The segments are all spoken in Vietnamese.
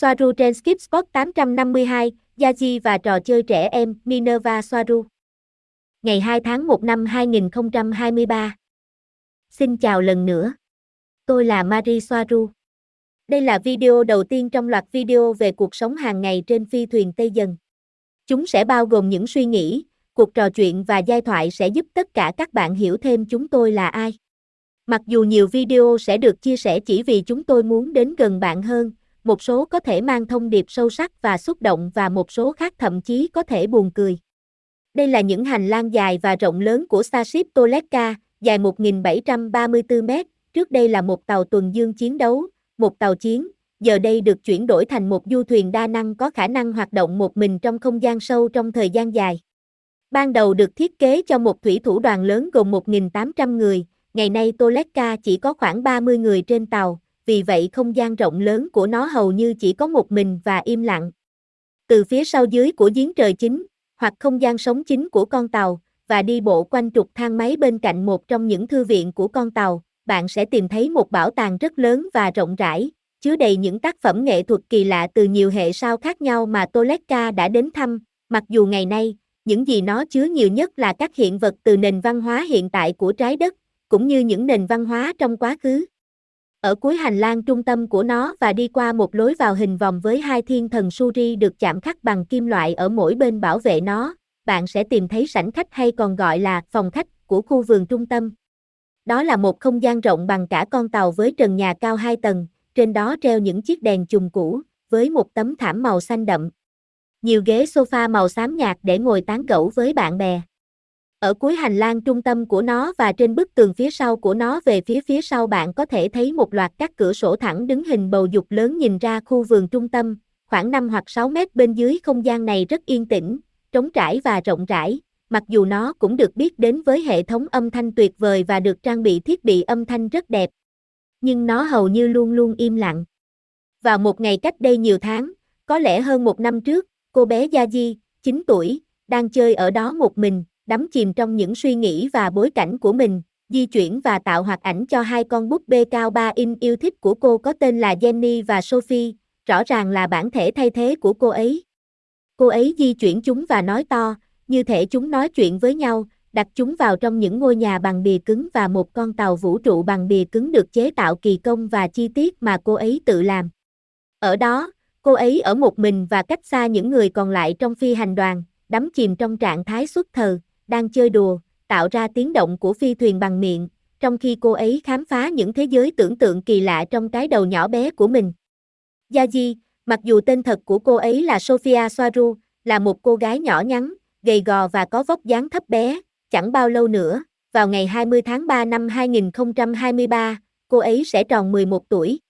Soaru trên Skip Spot 852, Yaji và trò chơi trẻ em Minerva Soaru. Ngày 2 tháng 1 năm 2023. Xin chào lần nữa. Tôi là Marie Soaru. Đây là video đầu tiên trong loạt video về cuộc sống hàng ngày trên phi thuyền Tây Dần. Chúng sẽ bao gồm những suy nghĩ, cuộc trò chuyện và giai thoại sẽ giúp tất cả các bạn hiểu thêm chúng tôi là ai. Mặc dù nhiều video sẽ được chia sẻ chỉ vì chúng tôi muốn đến gần bạn hơn, một số có thể mang thông điệp sâu sắc và xúc động và một số khác thậm chí có thể buồn cười. Đây là những hành lang dài và rộng lớn của Starship Toleka, dài 1.734 mét, trước đây là một tàu tuần dương chiến đấu, một tàu chiến, giờ đây được chuyển đổi thành một du thuyền đa năng có khả năng hoạt động một mình trong không gian sâu trong thời gian dài. Ban đầu được thiết kế cho một thủy thủ đoàn lớn gồm 1.800 người, ngày nay Toleka chỉ có khoảng 30 người trên tàu, vì vậy không gian rộng lớn của nó hầu như chỉ có một mình và im lặng. Từ phía sau dưới của giếng trời chính, hoặc không gian sống chính của con tàu, và đi bộ quanh trục thang máy bên cạnh một trong những thư viện của con tàu, bạn sẽ tìm thấy một bảo tàng rất lớn và rộng rãi, chứa đầy những tác phẩm nghệ thuật kỳ lạ từ nhiều hệ sao khác nhau mà toleka đã đến thăm, mặc dù ngày nay, những gì nó chứa nhiều nhất là các hiện vật từ nền văn hóa hiện tại của trái đất, cũng như những nền văn hóa trong quá khứ. Ở cuối hành lang trung tâm của nó và đi qua một lối vào hình vòng với hai thiên thần Suri được chạm khắc bằng kim loại ở mỗi bên bảo vệ nó, bạn sẽ tìm thấy sảnh khách hay còn gọi là phòng khách của khu vườn trung tâm. Đó là một không gian rộng bằng cả con tàu với trần nhà cao 2 tầng, trên đó treo những chiếc đèn chùm cũ, với một tấm thảm màu xanh đậm. Nhiều ghế sofa màu xám nhạt để ngồi tán gẫu với bạn bè. Ở cuối hành lang trung tâm của nó và trên bức tường phía sau của nó về phía phía sau bạn có thể thấy một loạt các cửa sổ thẳng đứng hình bầu dục lớn nhìn ra khu vườn trung tâm, khoảng 5 hoặc 6 mét bên dưới không gian này rất yên tĩnh, trống trải và rộng rãi, mặc dù nó cũng được biết đến với hệ thống âm thanh tuyệt vời và được trang bị thiết bị âm thanh rất đẹp. Nhưng nó hầu như luôn luôn im lặng. Vào một ngày cách đây nhiều tháng, có lẽ hơn một năm trước, cô bé Yaji, 9 tuổi, đang chơi ở đó một mình, đắm chìm trong những suy nghĩ và bối cảnh của mình, di chuyển và tạo hoạt ảnh cho hai con búp bê cao 3 in yêu thích của cô có tên là Jenny và Sophie, rõ ràng là bản thể thay thế của cô ấy. Cô ấy di chuyển chúng và nói to, như thể chúng nói chuyện với nhau, đặt chúng vào trong những ngôi nhà bằng bìa cứng và một con tàu vũ trụ bằng bìa cứng được chế tạo kỳ công và chi tiết mà cô ấy tự làm. Ở đó, cô ấy ở một mình và cách xa những người còn lại trong phi hành đoàn, đắm chìm trong trạng thái xuất thờ, đang chơi đùa, tạo ra tiếng động của phi thuyền bằng miệng, trong khi cô ấy khám phá những thế giới tưởng tượng kỳ lạ trong cái đầu nhỏ bé của mình. Yaji, mặc dù tên thật của cô ấy là Sophia Soaru, là một cô gái nhỏ nhắn, gầy gò và có vóc dáng thấp bé, chẳng bao lâu nữa, vào ngày 20 tháng 3 năm 2023, cô ấy sẽ tròn 11 tuổi.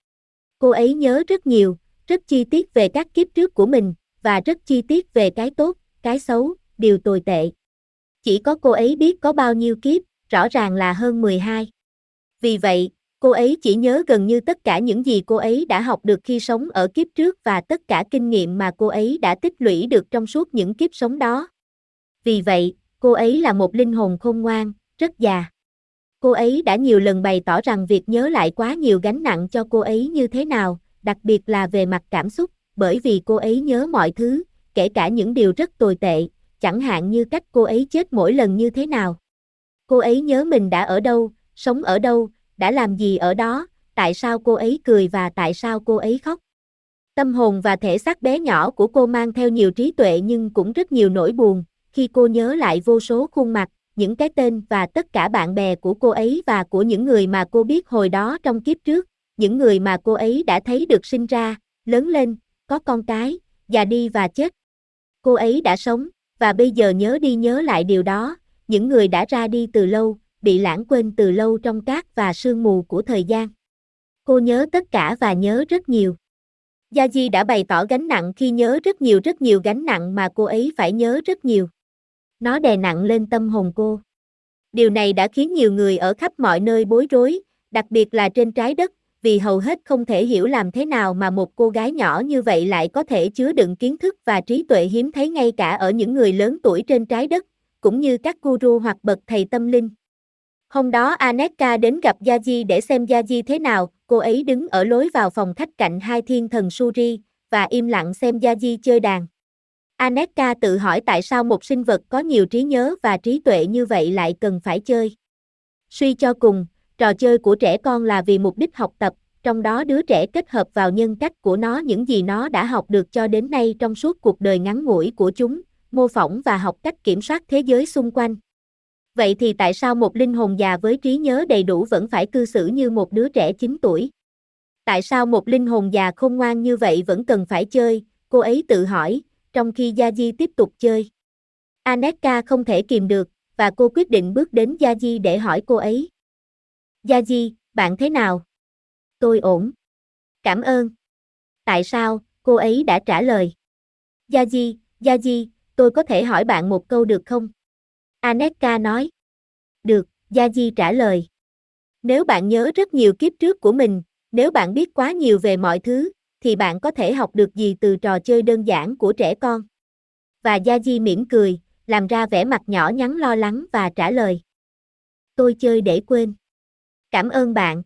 Cô ấy nhớ rất nhiều, rất chi tiết về các kiếp trước của mình, và rất chi tiết về cái tốt, cái xấu, điều tồi tệ. Chỉ có cô ấy biết có bao nhiêu kiếp, rõ ràng là hơn 12. Vì vậy, cô ấy chỉ nhớ gần như tất cả những gì cô ấy đã học được khi sống ở kiếp trước và tất cả kinh nghiệm mà cô ấy đã tích lũy được trong suốt những kiếp sống đó. Vì vậy, cô ấy là một linh hồn khôn ngoan, rất già. Cô ấy đã nhiều lần bày tỏ rằng việc nhớ lại quá nhiều gánh nặng cho cô ấy như thế nào, đặc biệt là về mặt cảm xúc, bởi vì cô ấy nhớ mọi thứ, kể cả những điều rất tồi tệ, chẳng hạn như cách cô ấy chết mỗi lần như thế nào. Cô ấy nhớ mình đã ở đâu, sống ở đâu, đã làm gì ở đó, tại sao cô ấy cười và tại sao cô ấy khóc. Tâm hồn và thể xác bé nhỏ của cô mang theo nhiều trí tuệ nhưng cũng rất nhiều nỗi buồn, khi cô nhớ lại vô số khuôn mặt, những cái tên và tất cả bạn bè của cô ấy và của những người mà cô biết hồi đó trong kiếp trước, những người mà cô ấy đã thấy được sinh ra, lớn lên, có con cái, già đi và chết. Cô ấy đã sống, và bây giờ nhớ đi nhớ lại điều đó, những người đã ra đi từ lâu, bị lãng quên từ lâu trong cát và sương mù của thời gian. Cô nhớ tất cả và nhớ rất nhiều. Gia Di đã bày tỏ gánh nặng khi nhớ rất nhiều rất nhiều gánh nặng mà cô ấy phải nhớ rất nhiều. Nó đè nặng lên tâm hồn cô. Điều này đã khiến nhiều người ở khắp mọi nơi bối rối, đặc biệt là trên trái đất, vì hầu hết không thể hiểu làm thế nào mà một cô gái nhỏ như vậy lại có thể chứa đựng kiến thức và trí tuệ hiếm thấy ngay cả ở những người lớn tuổi trên trái đất, cũng như các guru hoặc bậc thầy tâm linh. Hôm đó Aneka đến gặp Yaji để xem Yaji thế nào, cô ấy đứng ở lối vào phòng khách cạnh hai thiên thần Suri, và im lặng xem Yaji chơi đàn. Aneka tự hỏi tại sao một sinh vật có nhiều trí nhớ và trí tuệ như vậy lại cần phải chơi. Suy cho cùng, trò chơi của trẻ con là vì mục đích học tập, trong đó đứa trẻ kết hợp vào nhân cách của nó những gì nó đã học được cho đến nay trong suốt cuộc đời ngắn ngủi của chúng, mô phỏng và học cách kiểm soát thế giới xung quanh. Vậy thì tại sao một linh hồn già với trí nhớ đầy đủ vẫn phải cư xử như một đứa trẻ 9 tuổi? Tại sao một linh hồn già khôn ngoan như vậy vẫn cần phải chơi, cô ấy tự hỏi, trong khi Yaji tiếp tục chơi. Aneka không thể kìm được, và cô quyết định bước đến Yaji để hỏi cô ấy. Yaji, bạn thế nào? Tôi ổn. Cảm ơn. Tại sao, cô ấy đã trả lời. Yaji, Yaji, tôi có thể hỏi bạn một câu được không? Aneka nói. Được, Yaji trả lời. Nếu bạn nhớ rất nhiều kiếp trước của mình, nếu bạn biết quá nhiều về mọi thứ, thì bạn có thể học được gì từ trò chơi đơn giản của trẻ con? Và Yaji mỉm cười, làm ra vẻ mặt nhỏ nhắn lo lắng và trả lời. Tôi chơi để quên. Cảm ơn bạn.